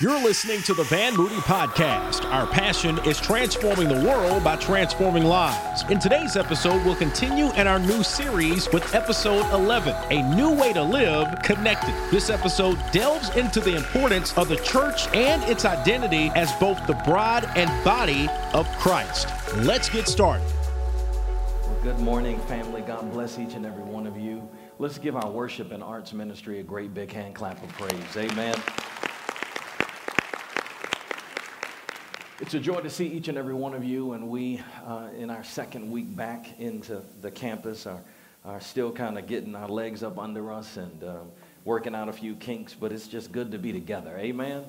You're listening to the Van Moody Podcast. Our passion is transforming the world by transforming lives. In today's episode, we'll continue in our new series with episode 11 A New Way to Live Connected. This episode delves into the importance of the church and its identity as both the bride and body of Christ. Let's get started. Well, good morning, family. God bless each and every one of you. Let's give our worship and arts ministry a great big hand clap of praise. Amen. It's a joy to see each and every one of you, and we, uh, in our second week back into the campus, are, are still kind of getting our legs up under us and um, working out a few kinks, but it's just good to be together. Amen?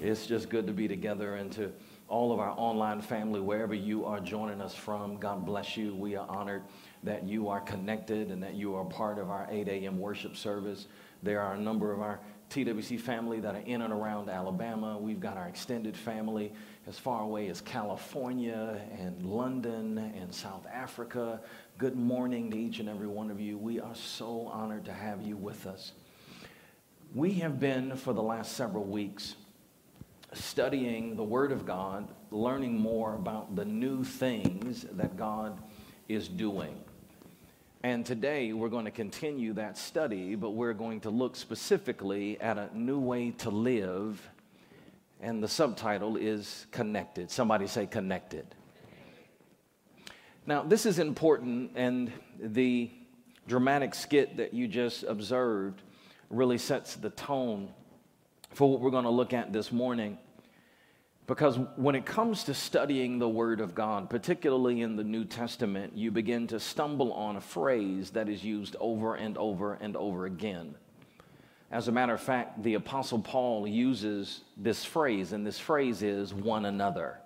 It's just good to be together, and to all of our online family, wherever you are joining us from, God bless you. We are honored that you are connected and that you are part of our 8 a.m. worship service. There are a number of our TWC family that are in and around Alabama. We've got our extended family as far away as California and London and South Africa. Good morning to each and every one of you. We are so honored to have you with us. We have been, for the last several weeks, studying the Word of God, learning more about the new things that God is doing. And today we're going to continue that study, but we're going to look specifically at a new way to live and the subtitle is Connected. Somebody say Connected. Now, this is important, and the dramatic skit that you just observed really sets the tone for what we're going to look at this morning. Because when it comes to studying the Word of God, particularly in the New Testament, you begin to stumble on a phrase that is used over and over and over again. As a matter of fact, the Apostle Paul uses this phrase, and this phrase is one another.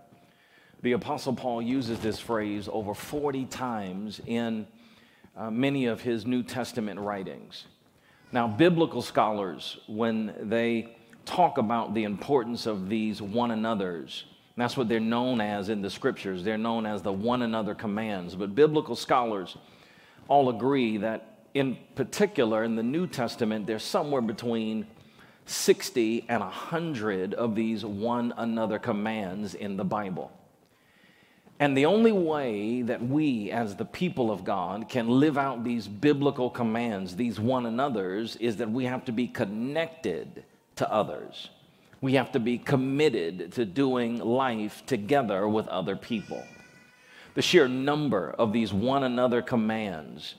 The Apostle Paul uses this phrase over 40 times in uh, many of his New Testament writings. Now, biblical scholars, when they talk about the importance of these one another's, that's what they're known as in the scriptures. They're known as the one another commands. But biblical scholars all agree that in particular, in the New Testament, there's somewhere between 60 and 100 of these one another commands in the Bible. And the only way that we, as the people of God, can live out these biblical commands, these one another's, is that we have to be connected to others. We have to be committed to doing life together with other people. The sheer number of these one another commands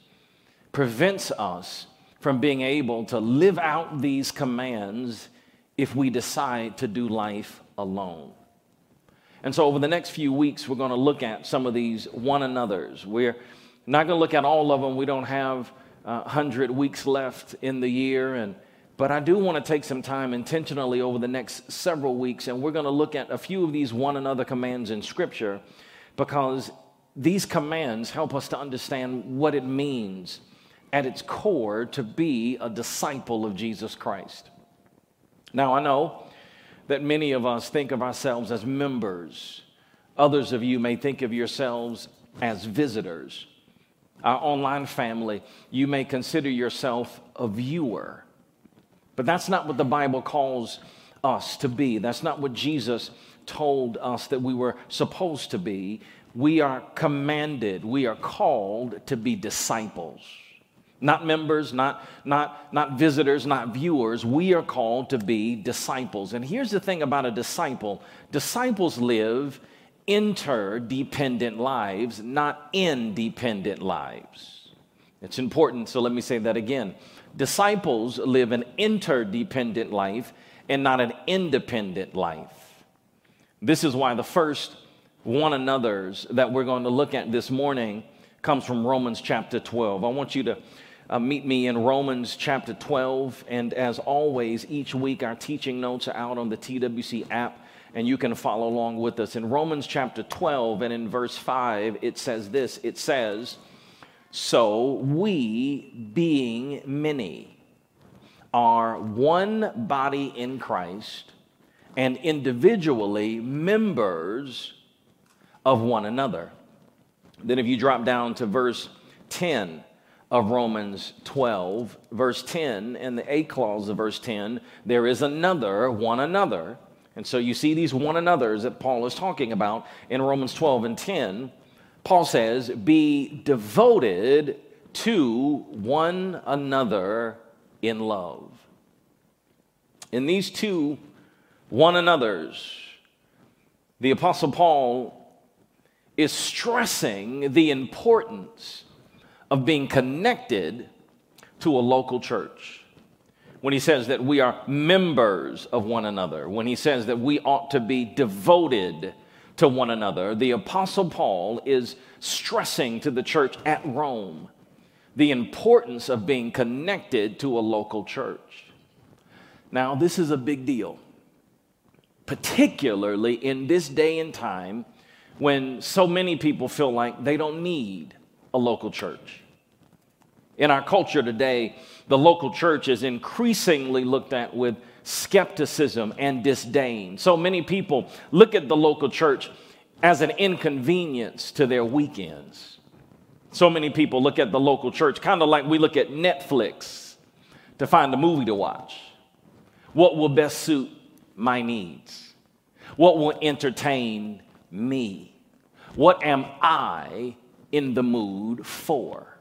prevents us from being able to live out these commands if we decide to do life alone. And so, over the next few weeks, we're going to look at some of these one another's. We're not going to look at all of them. We don't have uh, 100 weeks left in the year. And, but I do want to take some time intentionally over the next several weeks, and we're going to look at a few of these one another commands in Scripture because these commands help us to understand what it means at its core to be a disciple of Jesus Christ. Now, I know that many of us think of ourselves as members. Others of you may think of yourselves as visitors. Our online family, you may consider yourself a viewer. But that's not what the Bible calls us to be. That's not what Jesus told us that we were supposed to be. We are commanded, we are called to be disciples not members, not, not, not visitors, not viewers. We are called to be disciples. And here's the thing about a disciple disciples live interdependent lives, not independent lives. It's important, so let me say that again. Disciples live an interdependent life and not an independent life. This is why the first one another's that we're going to look at this morning comes from Romans chapter 12. I want you to uh, meet me in Romans chapter 12. And as always, each week our teaching notes are out on the TWC app, and you can follow along with us. In Romans chapter 12 and in verse 5, it says this it says, So we, being many, are one body in Christ and individually members of one another. Then, if you drop down to verse 10, of Romans 12, verse 10, and the A clause of verse 10, there is another, one another, And so you see these one another's that Paul is talking about in Romans 12 and 10. Paul says, Be devoted to one another in love. In these two one another's, the Apostle Paul is stressing the importance of being connected to a local church. When he says that we are members of one another, when he says that we ought to be devoted to one another, the Apostle Paul is stressing to the church at Rome the importance of being connected to a local church. Now, this is a big deal, particularly in this day and time when so many people feel like they don't need a local church. In our culture today, the local church is increasingly looked at with skepticism and disdain. So many people look at the local church as an inconvenience to their weekends. So many people look at the local church kind of like we look at Netflix to find a movie to watch. What will best suit my needs? What will entertain me? What am I in the mood for?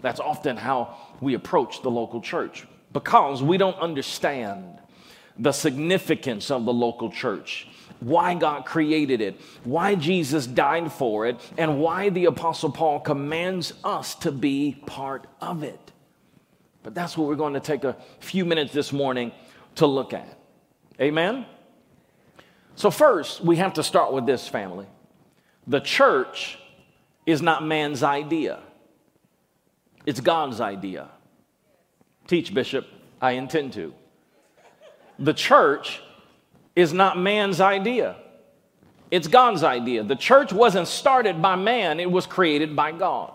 That's often how we approach the local church because we don't understand the significance of the local church, why God created it, why Jesus died for it, and why the Apostle Paul commands us to be part of it. But that's what we're going to take a few minutes this morning to look at. Amen? So, first, we have to start with this family. The church is not man's idea. It's God's idea. Teach, Bishop. I intend to. The church is not man's idea, it's God's idea. The church wasn't started by man, it was created by God.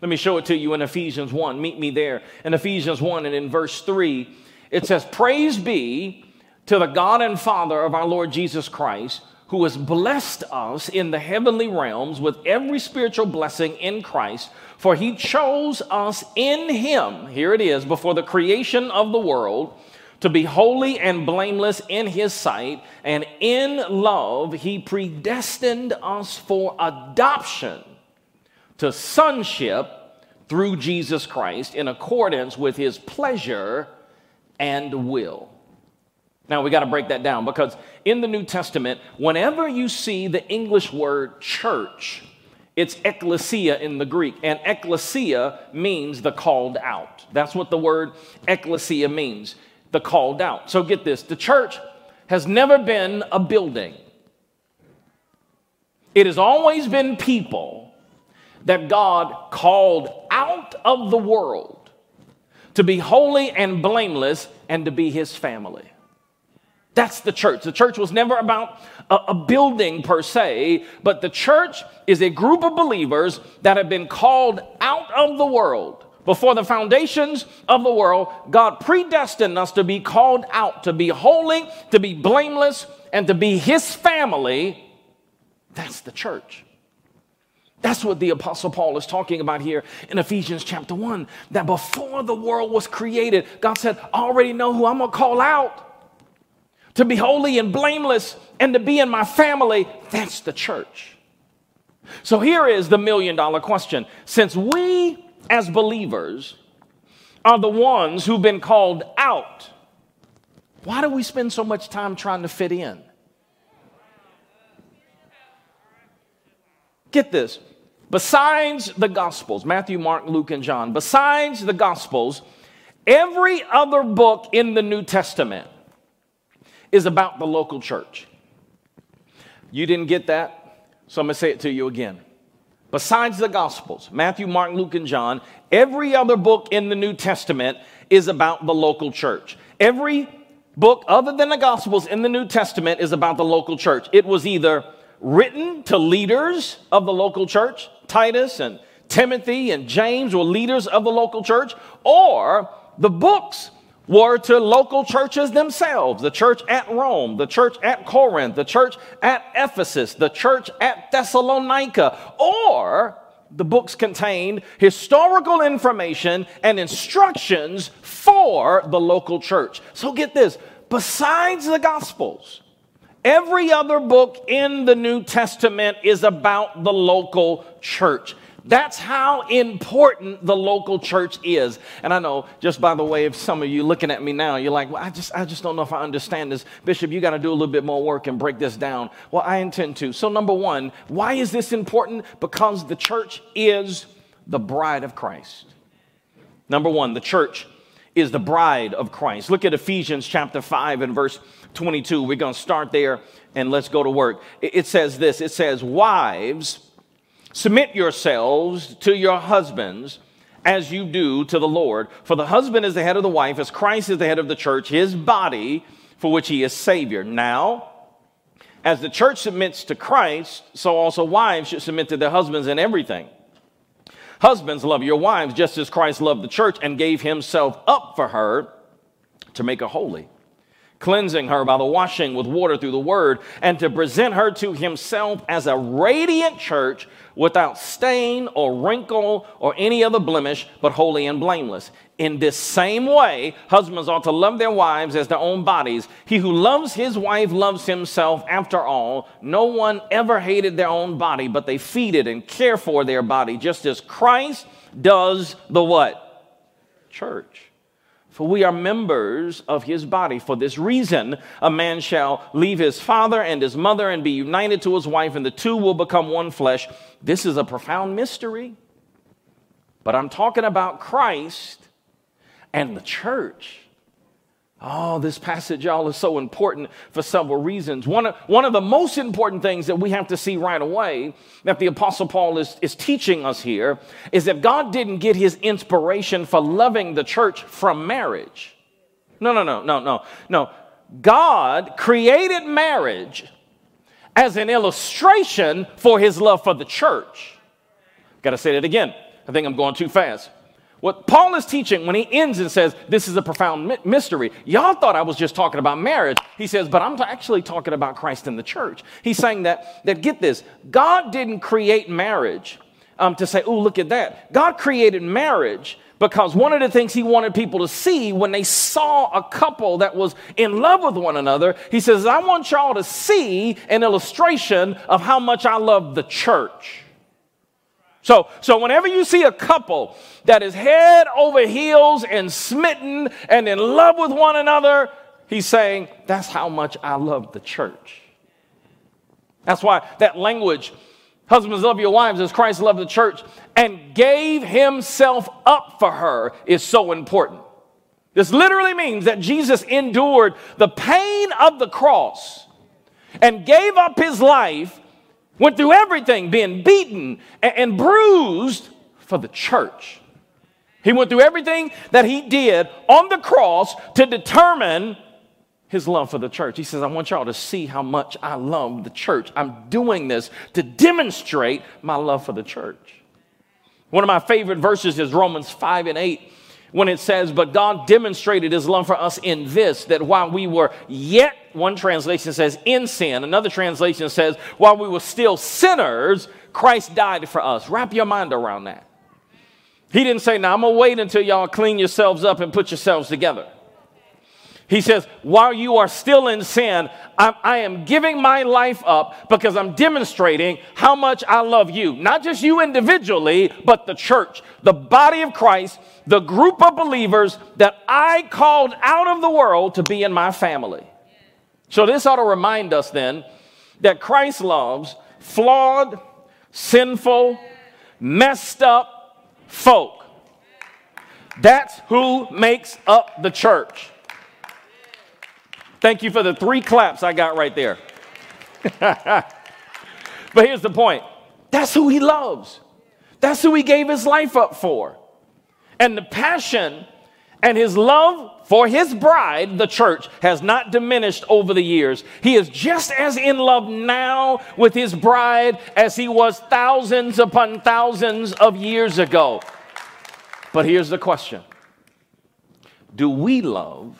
Let me show it to you in Ephesians 1. Meet me there. In Ephesians 1 and in verse 3, it says, Praise be to the God and Father of our Lord Jesus Christ who has blessed us in the heavenly realms with every spiritual blessing in Christ, for he chose us in him, here it is, before the creation of the world, to be holy and blameless in his sight, and in love he predestined us for adoption to sonship through Jesus Christ in accordance with his pleasure and will. Now we got to break that down because in the New Testament, whenever you see the English word church, it's ecclesia in the Greek, and ecclesia means the called out. That's what the word ecclesia means, the called out. So get this the church has never been a building, it has always been people that God called out of the world to be holy and blameless and to be his family. That's the church. The church was never about a, a, building per se, but the church is a group of believers that have been called out of the world. Before the foundations of the world, God predestined us to be called out, to be holy, to be blameless, and to be His family. That's the church. That's what the Apostle Paul is talking about here in Ephesians chapter 1. That before the world was created, God said, I already know who I'm going to call out to be holy and blameless and to be in my family, that's the church. So here is the million dollar question. Since we as believers are the ones who've been called out, why do we spend so much time trying to fit in? Get this. Besides the Gospels, Matthew, Mark, Luke, and John, besides the Gospels, every other book in the New Testament is about the local church. You didn't get that? So I'm going to say it to you again. Besides the Gospels, Matthew, Mark, Luke, and John, every other book in the New Testament is about the local church. Every book other than the Gospels in the New Testament is about the local church. It was either written to leaders of the local church, Titus and Timothy and James were leaders of the local church, or the books were to local churches themselves the church at Rome, the church at Corinth, the church at Ephesus, the church at Thessalonica, or the books contained historical information and instructions for the local church. So get this besides the Gospels, Every other book in the New Testament is about the local church. That's how important the local church is. And I know, just by the way, if some of you looking at me now, you're like, well, I just, I just don't know if I understand this. Bishop, you got to do a little bit more work and break this down. Well, I intend to. So, number one, why is this important? Because the church is the bride of Christ. Number one, the church is the bride of Christ. Look at Ephesians chapter 5 and verse 22. We're going to start there and let's go to work. It says this it says, Wives, Submit yourselves to your husbands as you do to the Lord. For the husband is the head of the wife, as Christ is the head of the church, his body, for which he is Savior. Now, as the church submits to Christ, so also wives should submit to their husbands in everything. Husbands, love your wives just as Christ loved the church and gave himself up for her to make her holy cleansing her by the washing with water through the word, and to present her to himself as a radiant church without stain or wrinkle or any other blemish, but holy and blameless. In this same way, husbands ought to love their wives as their own bodies. He who loves his wife loves himself. After all, no one ever hated their own body, but they feed it and care for their body, just as Christ does the what? Church for we are members of his body. For this reason, a man shall leave his father and his mother and be united to his wife, and the two will become one flesh. This is a profound mystery. But I'm talking about Christ and the church. Oh, this passage, y'all, is so important for several reasons. One of, one of the most important things that we have to see right away that the Apostle Paul is, is teaching us here is that God didn't get his inspiration for loving the church from marriage. No, no, no, no, no, no. God created marriage as an illustration for his love for the church. Got to say that again. I think I'm going too fast. What Paul is teaching when he ends and says, This is a profound mystery. Y'all thought I was just talking about marriage. He says, But I'm actually talking about Christ and the church. He's saying that, that get this, God didn't create marriage um, to say, Oh, look at that. God created marriage because one of the things he wanted people to see when they saw a couple that was in love with one another, he says, I want y'all to see an illustration of how much I love the church. So, so whenever you see a couple that is head over heels and smitten and in love with one another, he's saying, That's how much I love the church. That's why that language, husbands love your wives as Christ loved the church and gave himself up for her, is so important. This literally means that Jesus endured the pain of the cross and gave up his life Went through everything, being beaten and, bruised for the church. He went through everything that he did on the cross to determine his love for the church. He says, I want y'all to see how much I love the church. I'm doing this to demonstrate my love for the church. One of my favorite verses is Romans 5 and 8 when it says, But God demonstrated his love for us in this, that while we were yet, one translation says, in sin, another translation says, while we were still sinners, Christ died for us. Wrap your mind around that. He didn't say, Now I'm gonna wait until y'all clean yourselves up and put yourselves together. He says, while you are still in sin, I'm, I am giving my life up because I'm demonstrating how much I love you. Not just you individually, but the church, the body of Christ, the group of believers that I called out of the world to be in my family. So this ought to remind us then that Christ loves flawed, sinful, messed up folk. That's who makes up the church. Thank you for the three claps I got right there. but here's the point that's who he loves, that's who he gave his life up for. And the passion and his love for his bride, the church, has not diminished over the years. He is just as in love now with his bride as he was thousands upon thousands of years ago. But here's the question Do we love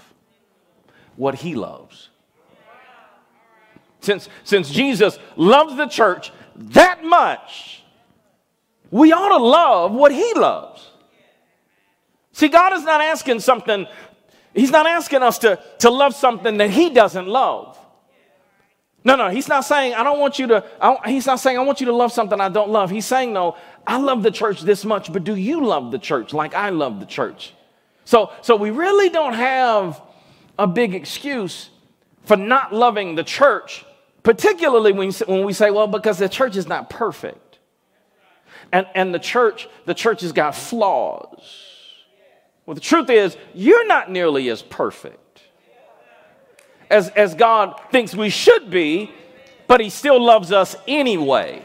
what he loves. Since, since Jesus loves the church that much, we ought to love what he loves. See, God is not asking something, He's not asking us to, to love something that He doesn't love. No, no, he's not saying, I don't want you to, I, he's not saying, I want you to love something I don't love. He's saying, no, I love the church this much, but do you love the church like I love the church? So, so we really don't have a big excuse for not loving the church, particularly when, when we say, well, because the church is not perfect. And, and the church, the church has got flaws. Well, the truth is, you're not nearly as perfect as, as God thinks we should be, but He still loves us anyway.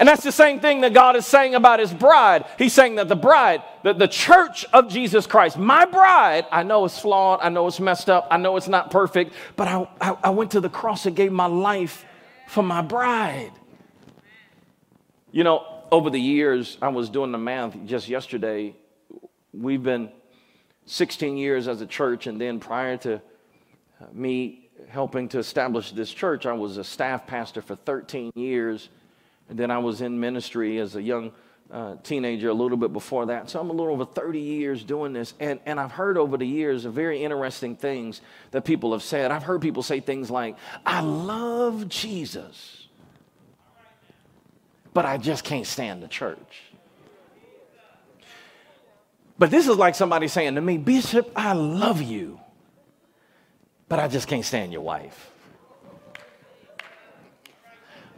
And that's the same thing that God is saying about His bride. He's saying that the bride, that the church of Jesus Christ, my bride, I know it's flawed, I know it's messed up, I know it's not perfect, but I, I, I went to the cross and gave my life for my bride. You know, over the years, I was doing the math just yesterday. We've been 16 years as a church, and then prior to me helping to establish this church, I was a staff pastor for 13 years. And then I was in ministry as a young uh, teenager a little bit before that. So I'm a little over 30 years doing this. And, and I've heard over the years of very interesting things that people have said. I've heard people say things like, I love Jesus, but I just can't stand the church. But this is like somebody saying to me, Bishop, I love you, but I just can't stand your wife.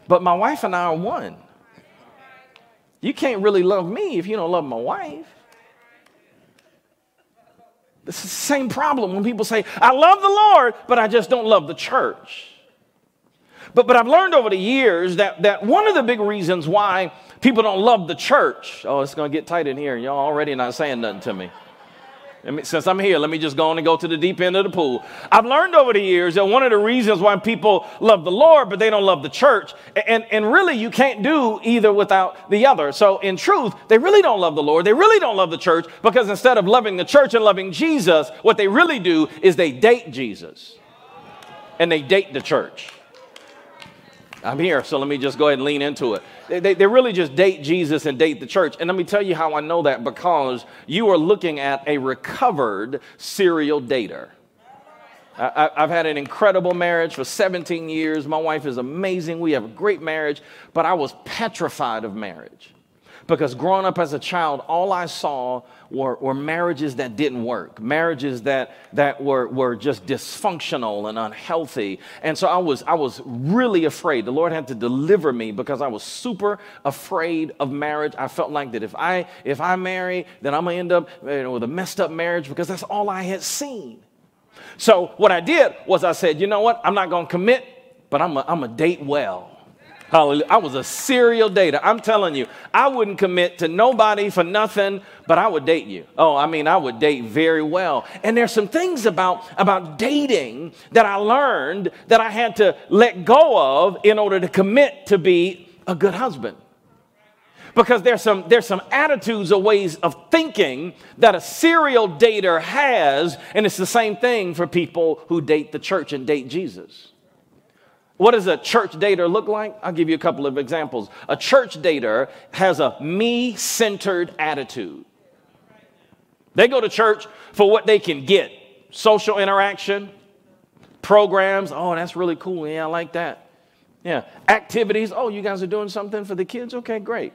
But my wife and I are one. You can't really love me if you don't love my wife. It's the same problem when people say, I love the Lord, but I just don't love the church. But, but I've learned over the years that, that one of the big reasons why people don't love the church, oh, it's going to get tight in here. Y'all already not saying nothing to me. Me, since I'm here, let me just go on and go to the deep end of the pool. I've learned over the years that one of the reasons why people love the Lord, but they don't love the church, and, and really you can't do either without the other. So, in truth, they really don't love the Lord. They really don't love the church because instead of loving the church and loving Jesus, what they really do is they date Jesus and they date the church. I'm here, so let me just go ahead and lean into it. They, they, they, really just date Jesus and date the church. And let me tell you how I know that because you are looking at a recovered serial dater. I, I've had an incredible marriage for 17 years. My wife is amazing. We have a great marriage, but I was petrified of marriage because growing up as a child, all I saw were marriages that didn't work, marriages that, that were, were just dysfunctional and unhealthy. And so I was, I was really afraid. The Lord had to deliver me because I was super afraid of marriage. I felt like that if I, if I marry, then I'm going to end up you know, with a messed up marriage because that's all I had seen. So what I did was I said, you know what? I'm not going to commit, but I'm going to date well. Hallelujah. I was a serial dater. I'm telling you, I wouldn't commit to nobody for nothing, but I would date you. Oh, I mean, I would date very well. And there's some things about, about dating that I learned that I had to let go of in order to commit to be a good husband. Because there's some, there's some attitudes or ways of thinking that a serial dater has, and it's the same thing for people who date the church and date Jesus. What does a church dater look like? I'll give you a couple of examples. A church dater has a me centered attitude. They go to church for what they can get social interaction, programs. Oh, that's really cool. Yeah, I like that. Yeah. Activities. Oh, you guys are doing something for the kids? Okay, great.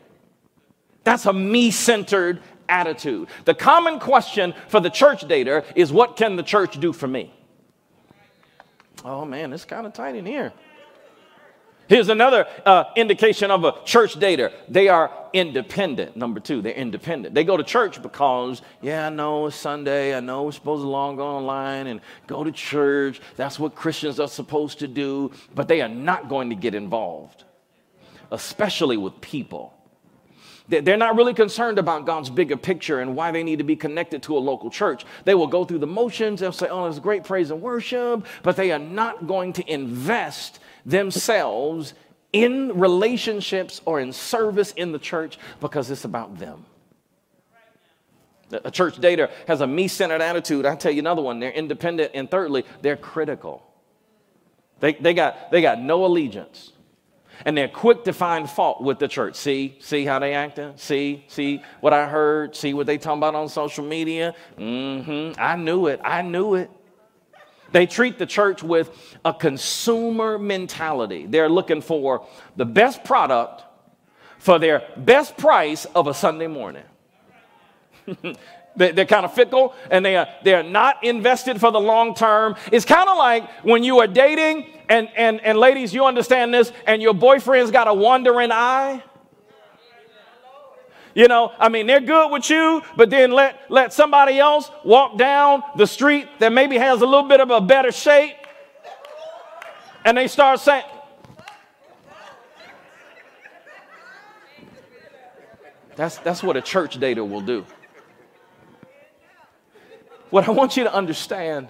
That's a me centered attitude. The common question for the church dater is what can the church do for me? Oh man, it's kind of tight in here. Here's another uh, indication of a church dater. They are independent. Number two, they're independent. They go to church because, yeah, I know it's Sunday. I know we're supposed to long go online and go to church. That's what Christians are supposed to do. But they are not going to get involved, especially with people. They're not really concerned about God's bigger picture and why they need to be connected to a local church. They will go through the motions. They'll say, oh, it's great praise and worship, but they are not going to invest themselves in relationships or in service in the church because it's about them. A church dater has a me centered attitude. I tell you another one, they're independent. And thirdly, they're critical. They, they, got, they got no allegiance. And they're quick to find fault with the church. See, see how they acting? See, see what I heard? See what they talking about on social media? Mm-hmm. I knew it. I knew it. They treat the church with a consumer mentality. They're looking for the best product for their best price of a Sunday morning. They're kind of fickle and they are, they're not invested for the long term. It's kind of like when you are dating, and, and, and ladies, you understand this, and your boyfriend's got a wandering eye. You know, I mean, they're good with you, but then let, let somebody else walk down the street that maybe has a little bit of a better shape, and they start saying, That's, that's what a church dater will do. What I want you to understand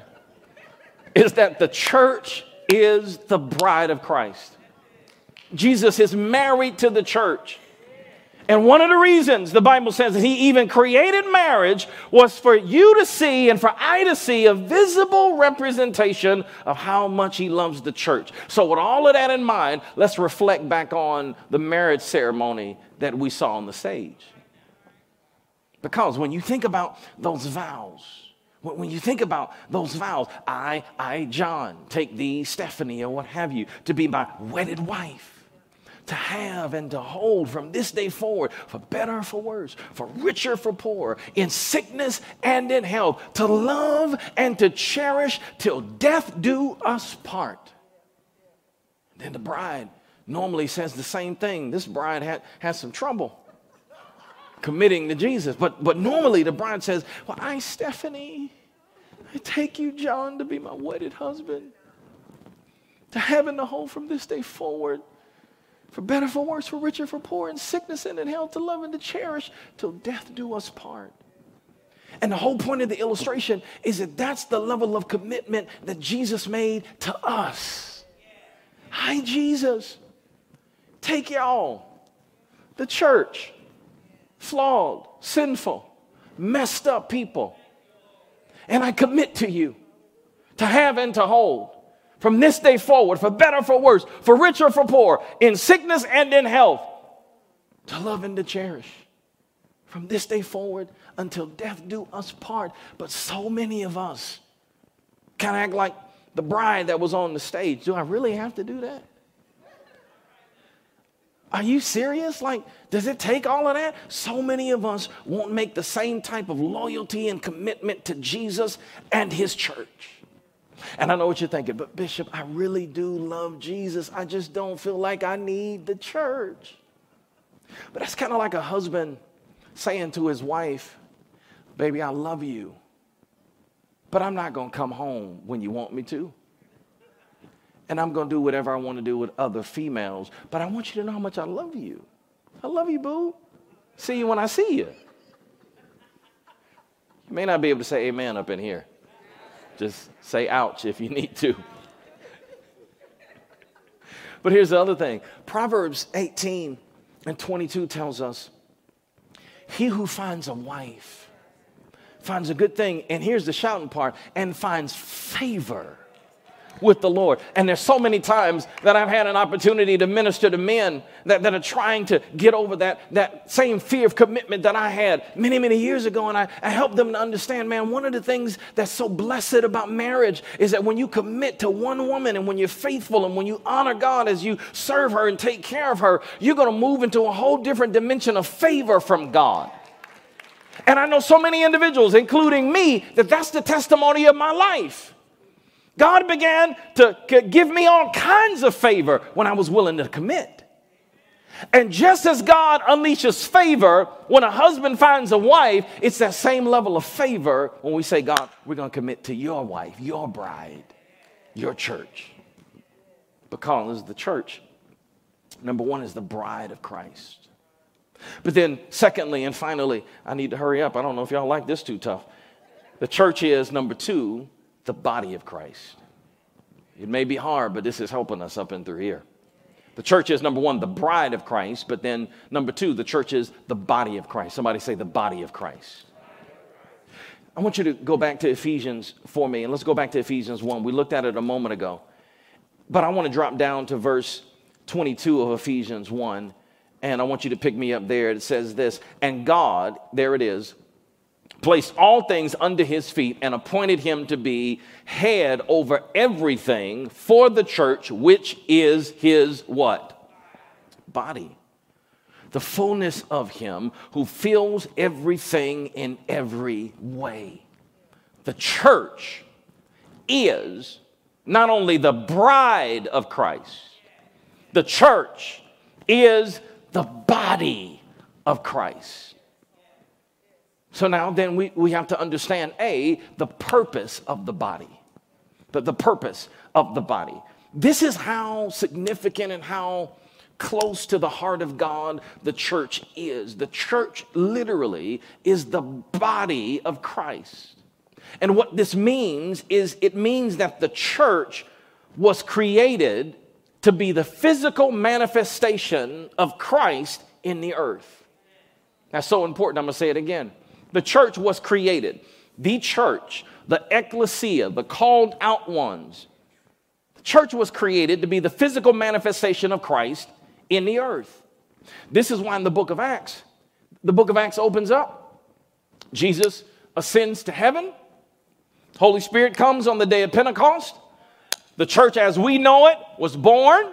is that the church is the bride of Christ. Jesus is married to the church. And one of the reasons the Bible says that he even created marriage was for you to see and for I to see a visible representation of how much he loves the church. So, with all of that in mind, let's reflect back on the marriage ceremony that we saw on the stage. Because when you think about those vows, when you think about those vows, I, I, John, take thee, Stephanie, or what have you, to be my wedded wife, to have and to hold from this day forward, for better or for worse, for richer for poorer, in sickness and in health, to love and to cherish till death do us part. Then the bride normally says the same thing. This bride had, has some trouble committing to Jesus. But, but normally the bride says, Well, I, Stephanie, I take you, John, to be my wedded husband, to heaven to hold from this day forward, for better, for worse, for richer, for poor, in sickness and in health, to love and to cherish, till death do us part. And the whole point of the illustration is that that's the level of commitment that Jesus made to us. Hi, Jesus. Take y'all, the church, flawed, sinful, messed up people. And I commit to you to have and to hold from this day forward, for better, for worse, for richer, for poor, in sickness and in health, to love and to cherish from this day forward until death do us part. But so many of us kind of act like the bride that was on the stage. Do I really have to do that? Are you serious? Like, does it take all of that? So many of us won't make the same type of loyalty and commitment to Jesus and his church. And I know what you're thinking, but Bishop, I really do love Jesus. I just don't feel like I need the church. But that's kind of like a husband saying to his wife, Baby, I love you, but I'm not going to come home when you want me to and I'm going to do whatever I want to do with other females. But I want you to know how much I love you. I love you, boo. See you when I see you. You may not be able to say amen up in here. Just say ouch if you need to. But here's the other thing Proverbs 18 and 22 tells us he who finds a wife finds a good thing, and here's the shouting part, and finds favor with the Lord. And there's so many times that I've had an opportunity to minister to men that, that are trying to get over that, that same fear of commitment that I had many, many years ago. And I, I help them to understand, man, one of the things that's so blessed about marriage is that when you commit to one woman and when you're faithful and when you honor God as you serve her and take care of her, you're going to move into a whole different dimension of favor from God. And I know so many individuals, including me, that that's the testimony of my life. God began to give me all kinds of favor when I was willing to commit. And just as God unleashes favor when a husband finds a wife, it's that same level of favor when we say, God, we're going to commit to your wife, your bride, your church. Because the church, number one, is the bride of Christ. But then, secondly and finally, I need to hurry up. I don't know if y'all like this too tough. The church is, number two, the body of Christ. It may be hard, but this is helping us up and through here. The church is number one, the bride of Christ, but then number two, the church is the body of Christ. Somebody say the body of Christ. I want you to go back to Ephesians for me, and let's go back to Ephesians 1. We looked at it a moment ago, but I want to drop down to verse 22 of Ephesians 1, and I want you to pick me up there. It says this, and God, there it is, placed all things under his feet, and appointed him to be head over everything for the church, which is his what? Body. The fullness of him who fills everything in every way. The church is not only the bride of Christ, the church is the body of Christ. So now then we, we have to understand A, the purpose of the body. The, the purpose of the body. This is how significant and how close to the heart of God the church is. The church literally is the body of Christ. And what this means is it means that the church was created to be the physical manifestation of Christ in the earth. That's so important. I'm going to say it again. The church was created. The church, the ecclesia, the called out ones. The church was created to be the physical manifestation of Christ in the earth. This is why in the book of Acts, the book of Acts opens up. Jesus ascends to heaven. Holy Spirit comes on the day of Pentecost. The church as we know it was born.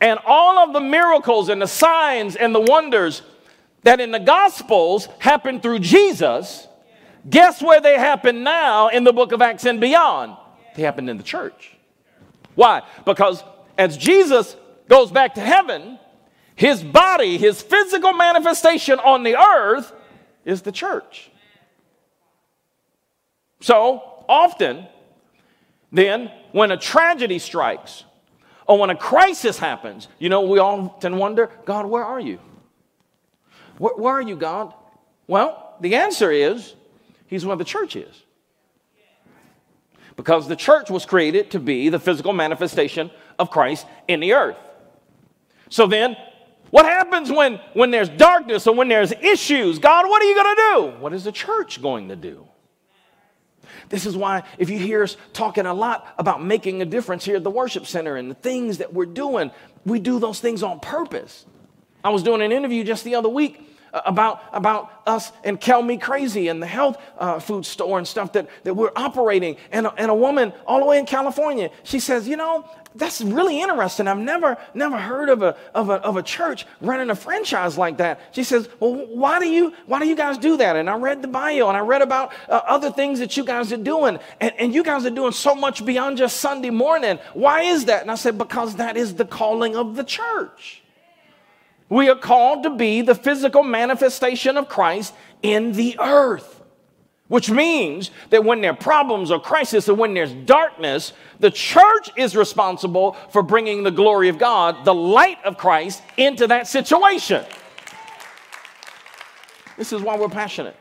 And all of the miracles and the signs and the wonders that in the Gospels happened through Jesus, guess where they happen now in the book of Acts and beyond? They happened in the church. Why? Because as Jesus goes back to heaven, his body, his physical manifestation on the earth is the church. So often, then, when a tragedy strikes or when a crisis happens, you know, we often wonder, God, where are you? Where, where are you, God? Well, the answer is He's where the church is. Because the church was created to be the physical manifestation of Christ in the earth. So then, what happens when, when there's darkness or when there's issues? God, what are you going to do? What is the church going to do? This is why, if you hear us talking a lot about making a difference here at the worship center and the things that we're doing, we do those things on purpose. I was doing an interview just the other week about, about us and Kale Me Crazy and the health uh, food store and stuff that, that we're operating. And a, and a woman all the way in California, she says, You know, that's really interesting. I've never, never heard of a, of, a, of a church running a franchise like that. She says, Well, why do you, why do you guys do that? And I read the bio and I read about uh, other things that you guys are doing. And, and you guys are doing so much beyond just Sunday morning. Why is that? And I said, Because that is the calling of the church. We are called to be the physical manifestation of Christ in the earth, which means that when there are problems or crisis or when there's darkness, the church is responsible for bringing the glory of God, the light of Christ, into that situation. This is why we're passionate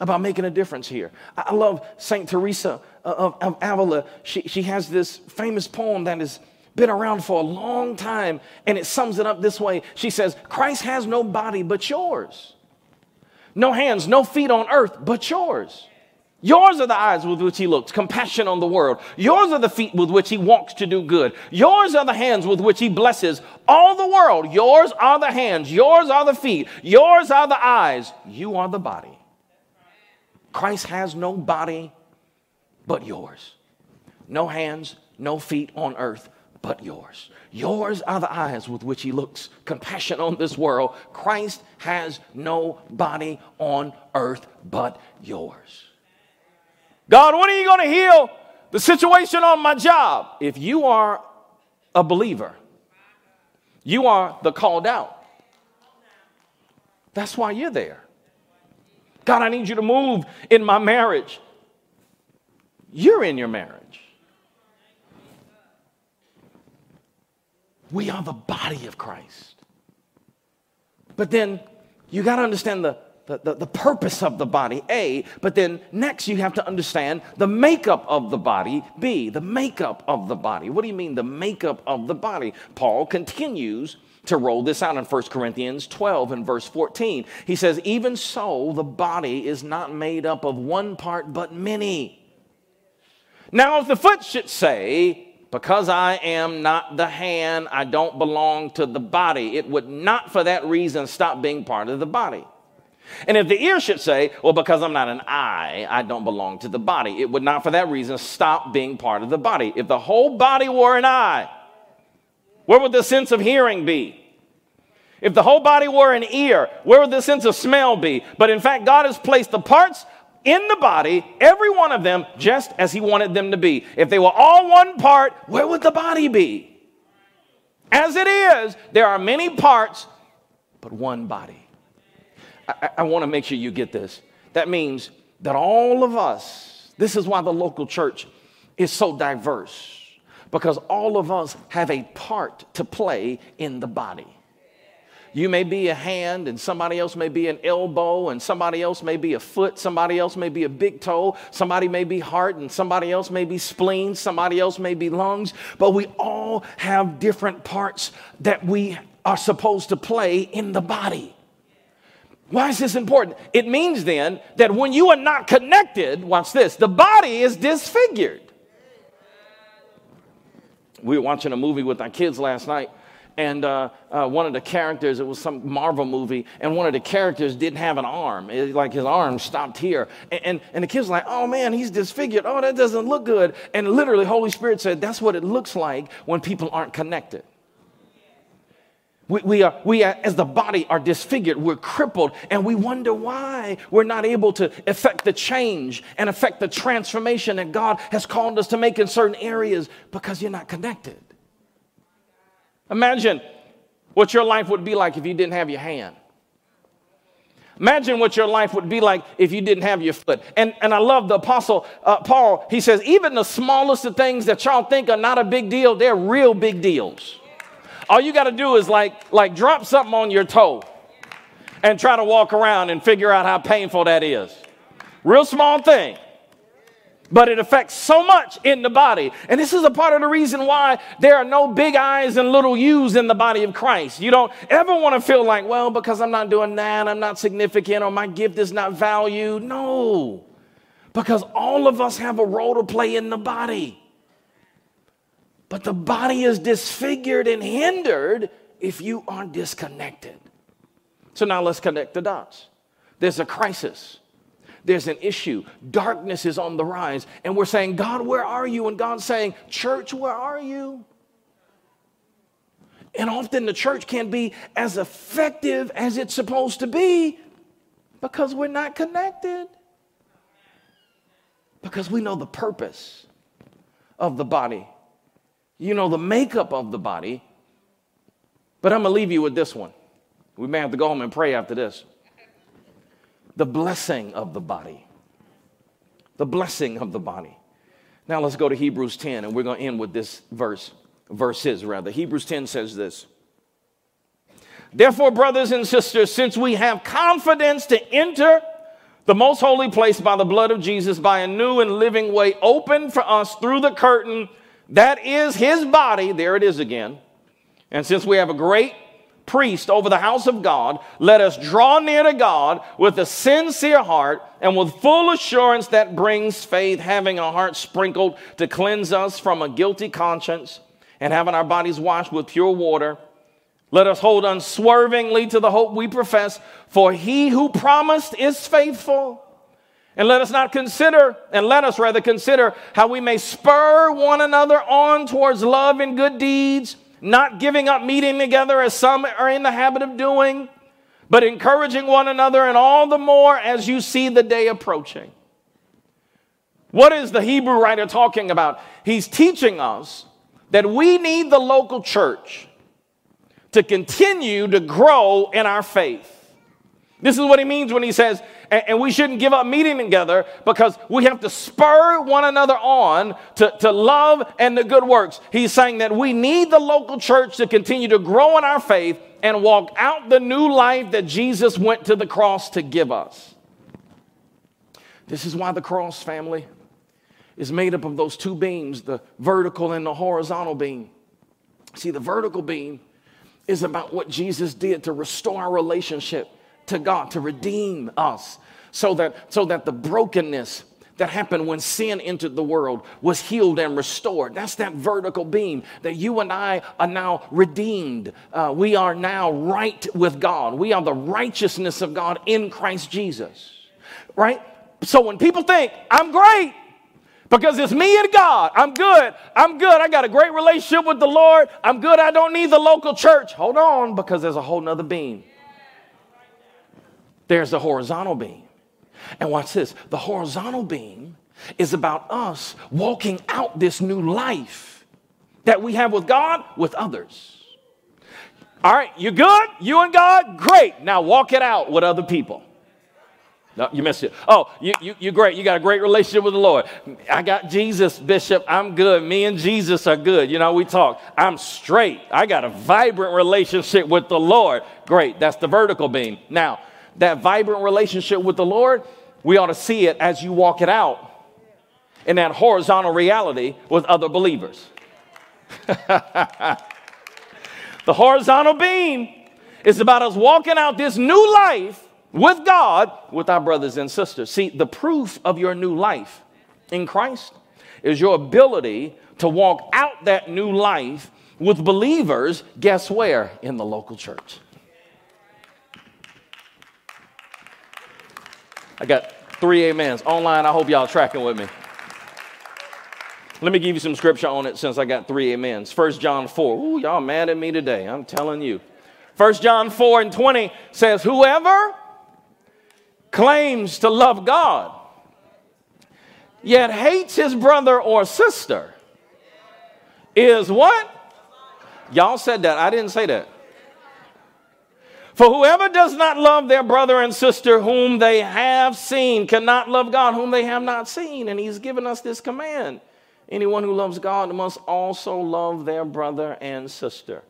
about making a difference here. I love St. Teresa of, of Avila. She, she has this famous poem that is been around for a long time, and it sums it up this way. She says, Christ has no body but yours, no hands, no feet on earth but yours. Yours are the eyes with which he looks, compassion on the world. Yours are the feet with which he walks to do good. Yours are the hands with which he blesses all the world. Yours are the hands. Yours are the feet. Yours are the eyes. You are the body. Christ has no body but yours. No hands, no feet on earth but yours. Yours are the eyes with which he looks compassion on this world. Christ has no body on earth but yours. God, when are you going to heal the situation on my job? If you are a believer, you are the called out. That's why you're there. God, I need you to move in my marriage. You're in your marriage. We are the body of Christ. But then you got to understand the, the, the, the, purpose of the body, A. But then next you have to understand the makeup of the body, B. The makeup of the body. What do you mean, the makeup of the body? Paul continues to roll this out in 1 Corinthians 12 and verse 14. He says, Even so, the body is not made up of one part, but many. Now, if the foot should say, because I am not the hand, I don't belong to the body. It would not for that reason stop being part of the body. And if the ear should say, well, because I'm not an eye, I don't belong to the body, it would not for that reason stop being part of the body. If the whole body were an eye, where would the sense of hearing be? If the whole body were an ear, where would the sense of smell be? But in fact, God has placed the parts in the body, every one of them, just as He wanted them to be. If they were all one part, where would the body be? As it is, there are many parts, but one body. I, I want to make sure you get this. That means that all of us, this is why the local church is so diverse, because all of us have a part to play in the body. You may be a hand, and somebody else may be an elbow, and somebody else may be a foot, somebody else may be a big toe, somebody may be heart, and somebody else may be spleen, somebody else may be lungs, but we all have different parts that we are supposed to play in the body. Why is this important? It means then that when you are not connected, watch this, the body is disfigured. We were watching a movie with our kids last night, and uh, uh, one of the characters, it was some Marvel movie, and one of the characters didn't have an arm. It, like his arm stopped here. And, and, and the kid's like, oh man, he's disfigured. Oh, that doesn't look good. And literally, Holy Spirit said, that's what it looks like when people aren't connected. We, we, are, we are, as the body, are disfigured. We're crippled, and we wonder why we're not able to affect the change and affect the transformation that God has called us to make in certain areas because you're not connected. Imagine what your life would be like if you didn't have your hand. Imagine what your life would be like if you didn't have your foot. And, and I love the apostle uh, Paul. He says, even the smallest of things that y'all think are not a big deal, they're real big deals. All you got to do is like, like drop something on your toe and try to walk around and figure out how painful that is. Real small thing. But it affects so much in the body. And this is a part of the reason why there are no big eyes and little U's in the body of Christ. You don't ever want to feel like, well, because I'm not doing that, I'm not significant, or my gift is not valued. No. Because all of us have a role to play in the body. But the body is disfigured and hindered if you are disconnected. So now let's connect the dots. There's a crisis. There's an issue. Darkness is on the rise. And we're saying, God, where are you? And God's saying, Church, where are you? And often the church can't be as effective as it's supposed to be because we're not connected. Because we know the purpose of the body you know the makeup of the body. But I'm going to leave you with this one. We may have to go home and pray after this. The blessing of the body. The blessing of the body. Now let's go to Hebrews 10, and we're going to end with this verse. Verses, rather. Hebrews 10 says this. Therefore, brothers and sisters, since we have confidence to enter the most holy place by the blood of Jesus, by a new and living way open for us through the curtain that is his body. There it is again. And since we have a great priest over the house of God, let us draw near to God with a sincere heart and with full assurance that brings faith, having our hearts sprinkled to cleanse us from a guilty conscience and having our bodies washed with pure water. Let us hold unswervingly to the hope we profess, for he who promised is faithful. And let us not consider, and let us rather consider how we may spur one another on towards love and good deeds, not giving up meeting together as some are in the habit of doing, but encouraging one another, and all the more as you see the day approaching. What is the Hebrew writer talking about? He's teaching us that we need the local church to continue to grow in our faith. This is what he means when he says, and, we shouldn't give up meeting together because we have to spur one another on to, to love and the good works. He's saying that we need the local church to continue to grow in our faith and walk out the new life that Jesus went to the cross to give us. This is why the cross family is made up of those two beams, the vertical and the horizontal beam. See, the vertical beam is about what Jesus did to restore our relationship to God to redeem us so that, so that the brokenness that happened when sin entered the world was healed and restored. That's that vertical beam that you and I are now redeemed. Uh, we are now right with God. We are the righteousness of God in Christ Jesus, right? So when people think, I'm great, because it's me and God. I'm good. I'm good. I got a great relationship with the Lord. I'm good. I don't need the local church. Hold on, because there's a whole nother beam. There's the horizontal beam. And watch this the horizontal beam is about us walking out this new life that we have with God, with others. All right, you good? You and God? Great. Now walk it out with other people. No, you missed it. Oh, you, you, you're great. You got a great relationship with the Lord. I got Jesus, Bishop. I'm good. Me and Jesus are good. You know, we talk. I'm straight. I got a vibrant relationship with the Lord. Great. That's the vertical beam. Now, that vibrant relationship with the Lord, we ought to see it as you walk it out in that horizontal reality with other believers. the horizontal beam is about us walking out this new life with God with our brothers and sisters. See, the proof of your new life in Christ is your ability to walk out that new life with believers, guess where? In the local church. I got three amens. Online, I hope y'all tracking with me. Let me give you some scripture on it since I got three amens. First John 4. Ooh, y'all mad at me today. I'm telling you. First John 4 and 20 says, Whoever claims to love God, yet hates his brother or sister, is what? Y'all said that. I didn't say that. For whoever does not love their brother and sister whom they have seen cannot love God whom they have not seen. And he's given us this command. Anyone who loves God must also love their brother and sister.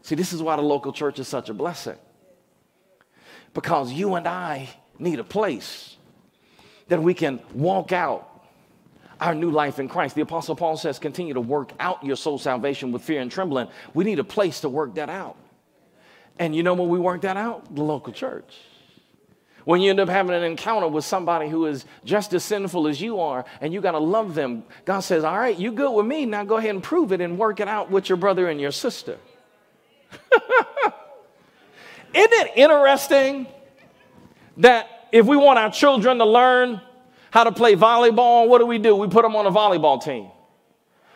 See, this is why the local church is such a blessing. Because you and I need a place that we can walk out our new life in Christ. The Apostle Paul says, continue to work out your soul salvation with fear and trembling. We need a place to work that out. And you know when we work that out? The local church. When you end up having an encounter with somebody who is just as sinful as you are, and you got to love them, God says, All right, you good with me. Now go ahead and prove it and work it out with your brother and your sister. Isn't it interesting that if we want our children to learn how to play volleyball, what do we do? We put them on a volleyball team.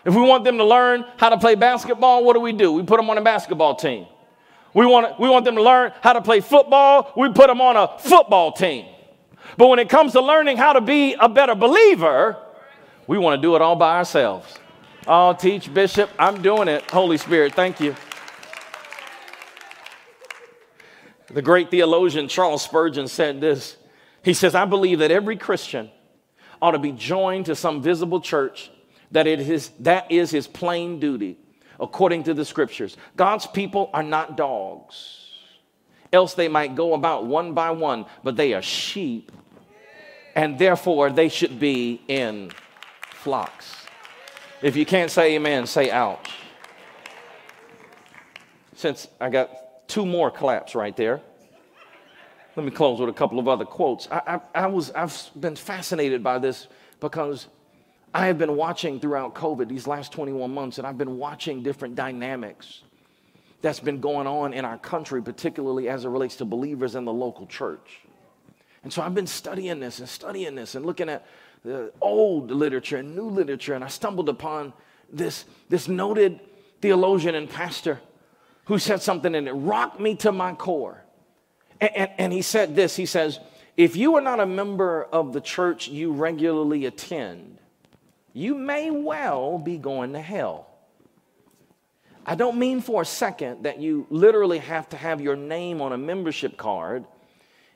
If we want them to learn how to play basketball, what do we do? We put them on a basketball team. We want, we want them to learn how to play football. We put them on a football team. But when it comes to learning how to be a better believer, we want to do it all by ourselves. Oh, teach, Bishop, I'm doing it. Holy Spirit, thank you. The great theologian Charles Spurgeon said this. He says, I believe that every Christian ought to be joined to some visible church, that, it is, that is his plain duty according to the scriptures. God's people are not dogs, else they might go about one by one, but they are sheep, and therefore they should be in flocks. If you can't say amen, say ouch. Since I got two more claps right there. Let me close with a couple of other quotes. I, I, I was, I've been fascinated by this because I have been watching throughout COVID these last 21 months, and I've been watching different dynamics that's been going on in our country, particularly as it relates to believers in the local church. And so I've been studying this and studying this and looking at the old literature and new literature, and I stumbled upon this, this noted theologian and pastor who said something and it rocked me to my core. And, and, and he said this he says, If you are not a member of the church you regularly attend, you may well be going to hell. I don't mean for a second that you literally have to have your name on a membership card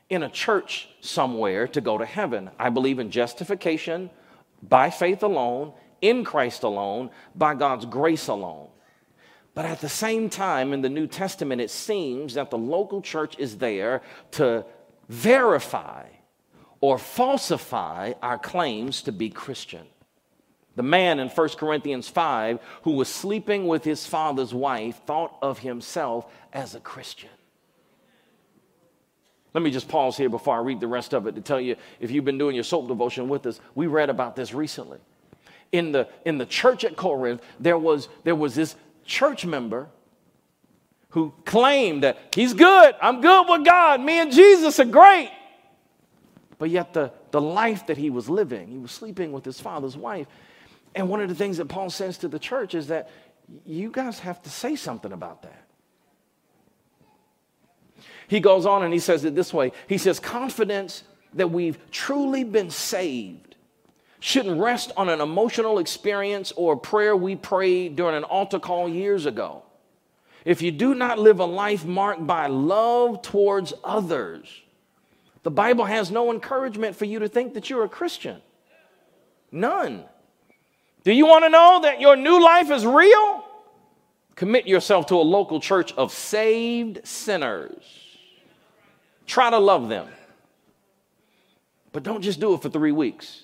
in a church somewhere to go to heaven. I believe in justification by faith alone, in Christ alone, by God's grace alone. But at the same time, in the New Testament, it seems that the local church is there to verify or falsify our claims to be Christian. The man in 1 Corinthians 5 who was sleeping with his father's wife thought of himself as a Christian. Let me just pause here before I read the rest of it to tell you if you've been doing your soap devotion with us, we read about this recently. In the, in the church at Corinth, there was, there was this church member who claimed that he's good, I'm good with God, me and Jesus are great. But yet, the, the life that he was living, he was sleeping with his father's wife. And one of the things that Paul says to the church is that you guys have to say something about that. He goes on and he says it this way He says, confidence that we've truly been saved shouldn't rest on an emotional experience or a prayer we prayed during an altar call years ago. If you do not live a life marked by love towards others, the Bible has no encouragement for you to think that you're a Christian. None. Do you want to know that your new life is real? Commit yourself to a local church of saved sinners. Try to love them. But don't just do it for three weeks.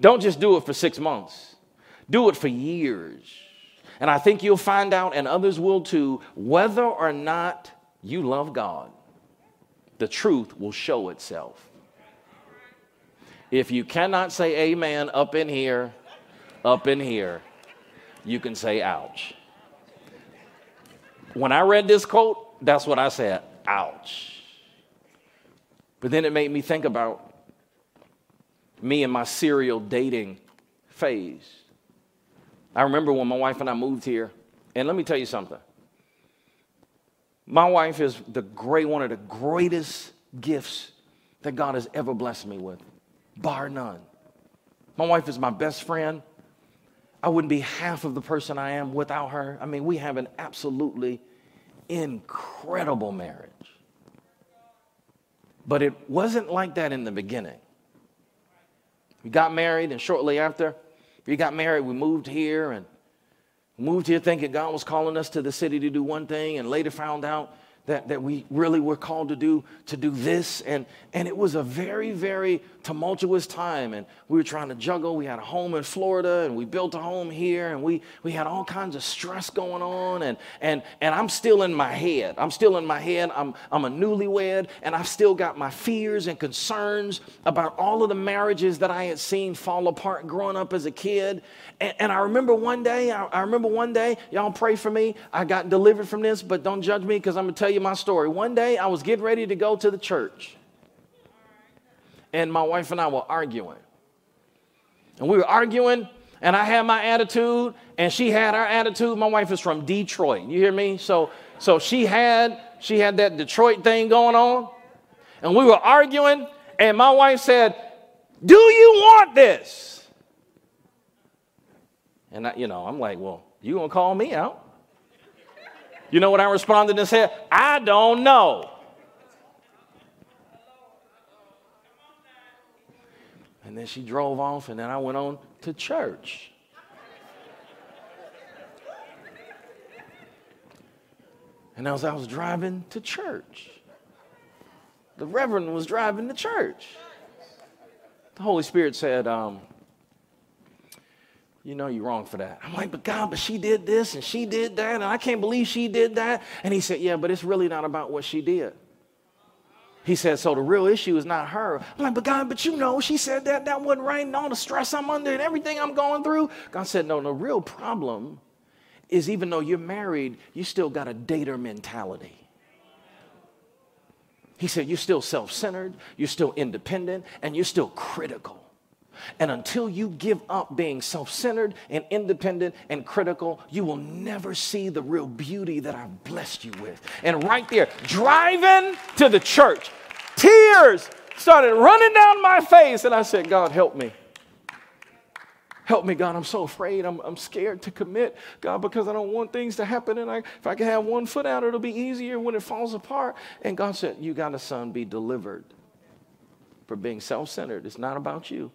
Don't just do it for six months. Do it for years. And I think you'll find out, and others will too, whether or not you love God, the truth will show itself. If you cannot say amen up in here, up in here, you can say ouch. When I read this quote, that's what I said ouch. But then it made me think about me and my serial dating phase. I remember when my wife and I moved here, and let me tell you something. My wife is the great one of the greatest gifts that God has ever blessed me with, bar none. My wife is my best friend. I wouldn't be half of the person I am without her. I mean, we have an absolutely incredible marriage. But it wasn't like that in the beginning. We got married, and shortly after we got married, we moved here and moved here thinking God was calling us to the city to do one thing, and later found out that, that we really were called to do to do this. And and it was a very very tumultuous time. And we were trying to juggle. We had a home in florida and we built a home here and we we had all kinds of stress going on. And and and i'm still in my head. I'm still in my head. I'm i'm a newlywed and i've still got my fears and concerns about all of the marriages that i had seen fall apart growing up as a kid. And, and i remember one day I, I remember one day y'all pray for me. I got delivered from this but don't judge me because i'm going to tell you you my story. One day I was getting ready to go to the church, and my wife and I were arguing. And we were arguing, and I had my attitude, and she had her attitude. My wife is from Detroit. You hear me? So, so she had she had that Detroit thing going on, and we were arguing, and my wife said, "Do you want this?" And I, you know, I'm like, "Well, you gonna call me out?" You know what I responded and said? I don't know. And then she drove off, and then I went on to church. And as I was driving to church, the Reverend was driving to church. The Holy Spirit said, um, you know you're wrong for that. I'm like, but God, but she did this and she did that, and I can't believe she did that. And he said, yeah, but it's really not about what she did. He said, so the real issue is not her. I'm like, but God, but you know, she said that, that wasn't right, and all the stress I'm under and everything I'm going through. God said, no, the real problem is even though you're married, you still got a dater mentality. He said, you're still self centered, you're still independent, and you're still critical. And until you give up being self centered and independent and critical, you will never see the real beauty that I've blessed you with. And right there, driving to the church, tears started running down my face. And I said, God, help me. Help me, God. I'm so afraid. I'm, I'm scared to commit, God, because I don't want things to happen. And I, if I can have one foot out, it'll be easier when it falls apart. And God said, You got a son, be delivered for being self centered. It's not about you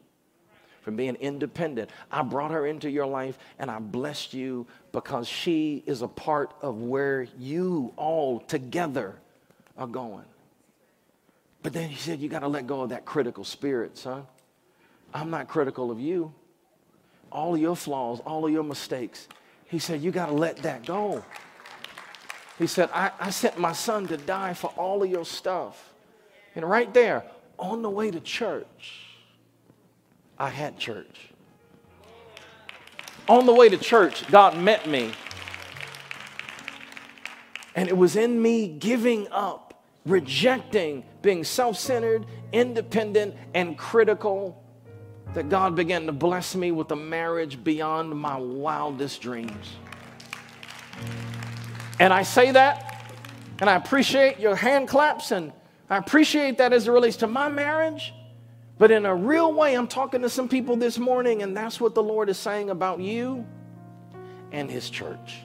from being independent. I brought her into your life and I blessed you because she is a part of where you all together are going. But then he said, You got to let go of that critical spirit, son. I'm not critical of you. All of your flaws, all of your mistakes. He said, You got to let that go. He said, I, I sent my son to die for all of your stuff. And right there, on the way to church, I had church. On the way to church, God met me. And it was in me giving up, rejecting being self centered, independent, and critical that God began to bless me with a marriage beyond my wildest dreams. And I say that, and I appreciate your hand claps, and I appreciate that as it relates to my marriage. But in a real way, I'm talking to some people this morning, and that's what the Lord is saying about you and His church.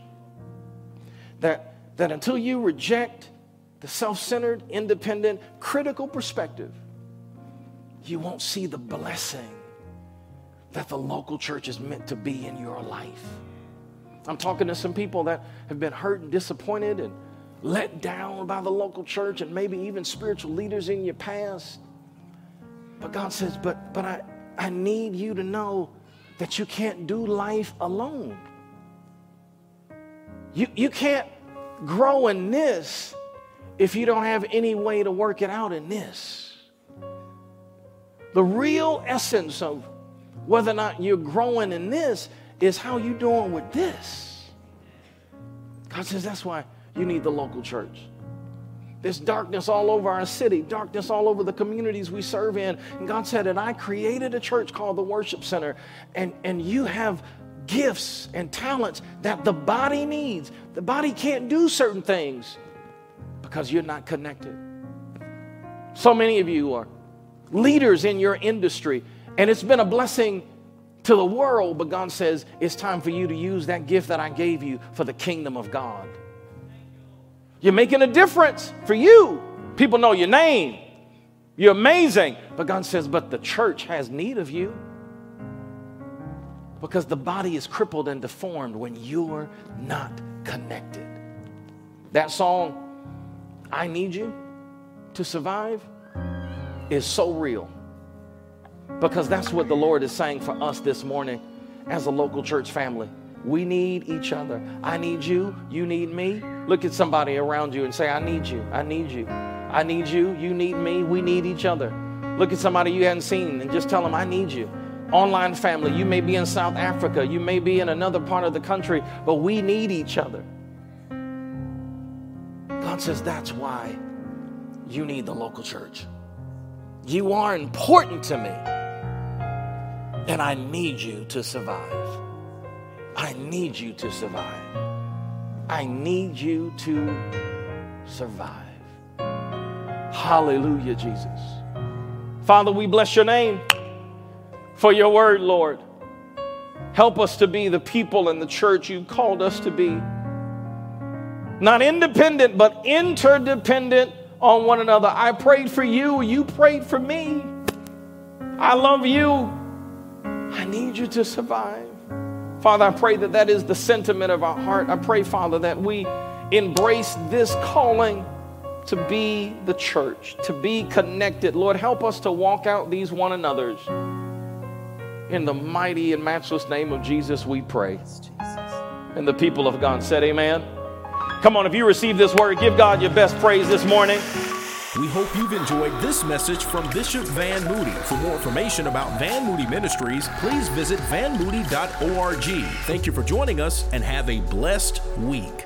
That, that until you reject the self centered, independent, critical perspective, you won't see the blessing that the local church is meant to be in your life. I'm talking to some people that have been hurt and disappointed and let down by the local church and maybe even spiritual leaders in your past. But God says, but, but I, I need you to know that you can't do life alone. You, you can't grow in this if you don't have any way to work it out in this. The real essence of whether or not you're growing in this is how you doing with this. God says that's why you need the local church. There's darkness all over our city, darkness all over the communities we serve in. And God said, and I created a church called the Worship Center, and, and you have gifts and talents that the body needs. The body can't do certain things because you're not connected. So many of you are leaders in your industry, and it's been a blessing to the world, but God says it's time for you to use that gift that I gave you for the kingdom of God. You're making a difference for you. People know your name. You're amazing. But God says, but the church has need of you because the body is crippled and deformed when you're not connected. That song, I Need You to Survive, is so real because that's what the Lord is saying for us this morning as a local church family. We need each other. I need you. You need me. Look at somebody around you and say, I need you. I need you. I need you. You need me. We need each other. Look at somebody you hadn't seen and just tell them, I need you. Online family, you may be in South Africa, you may be in another part of the country, but we need each other. God says that's why you need the local church. You are important to me, and I need you to survive. I need you to survive. I need you to survive. Hallelujah, Jesus. Father, we bless your name for your word, Lord. Help us to be the people in the church you called us to be. Not independent, but interdependent on one another. I prayed for you, you prayed for me. I love you. I need you to survive. Father, I pray that that is the sentiment of our heart. I pray, Father, that we embrace this calling to be the church, to be connected. Lord, help us to walk out these one another's. In the mighty and matchless name of Jesus, we pray. And the people of God said, Amen. Come on, if you receive this word, give God your best praise this morning. We hope you've enjoyed this message from Bishop Van Moody. For more information about Van Moody Ministries, please visit vanmoody.org. Thank you for joining us and have a blessed week.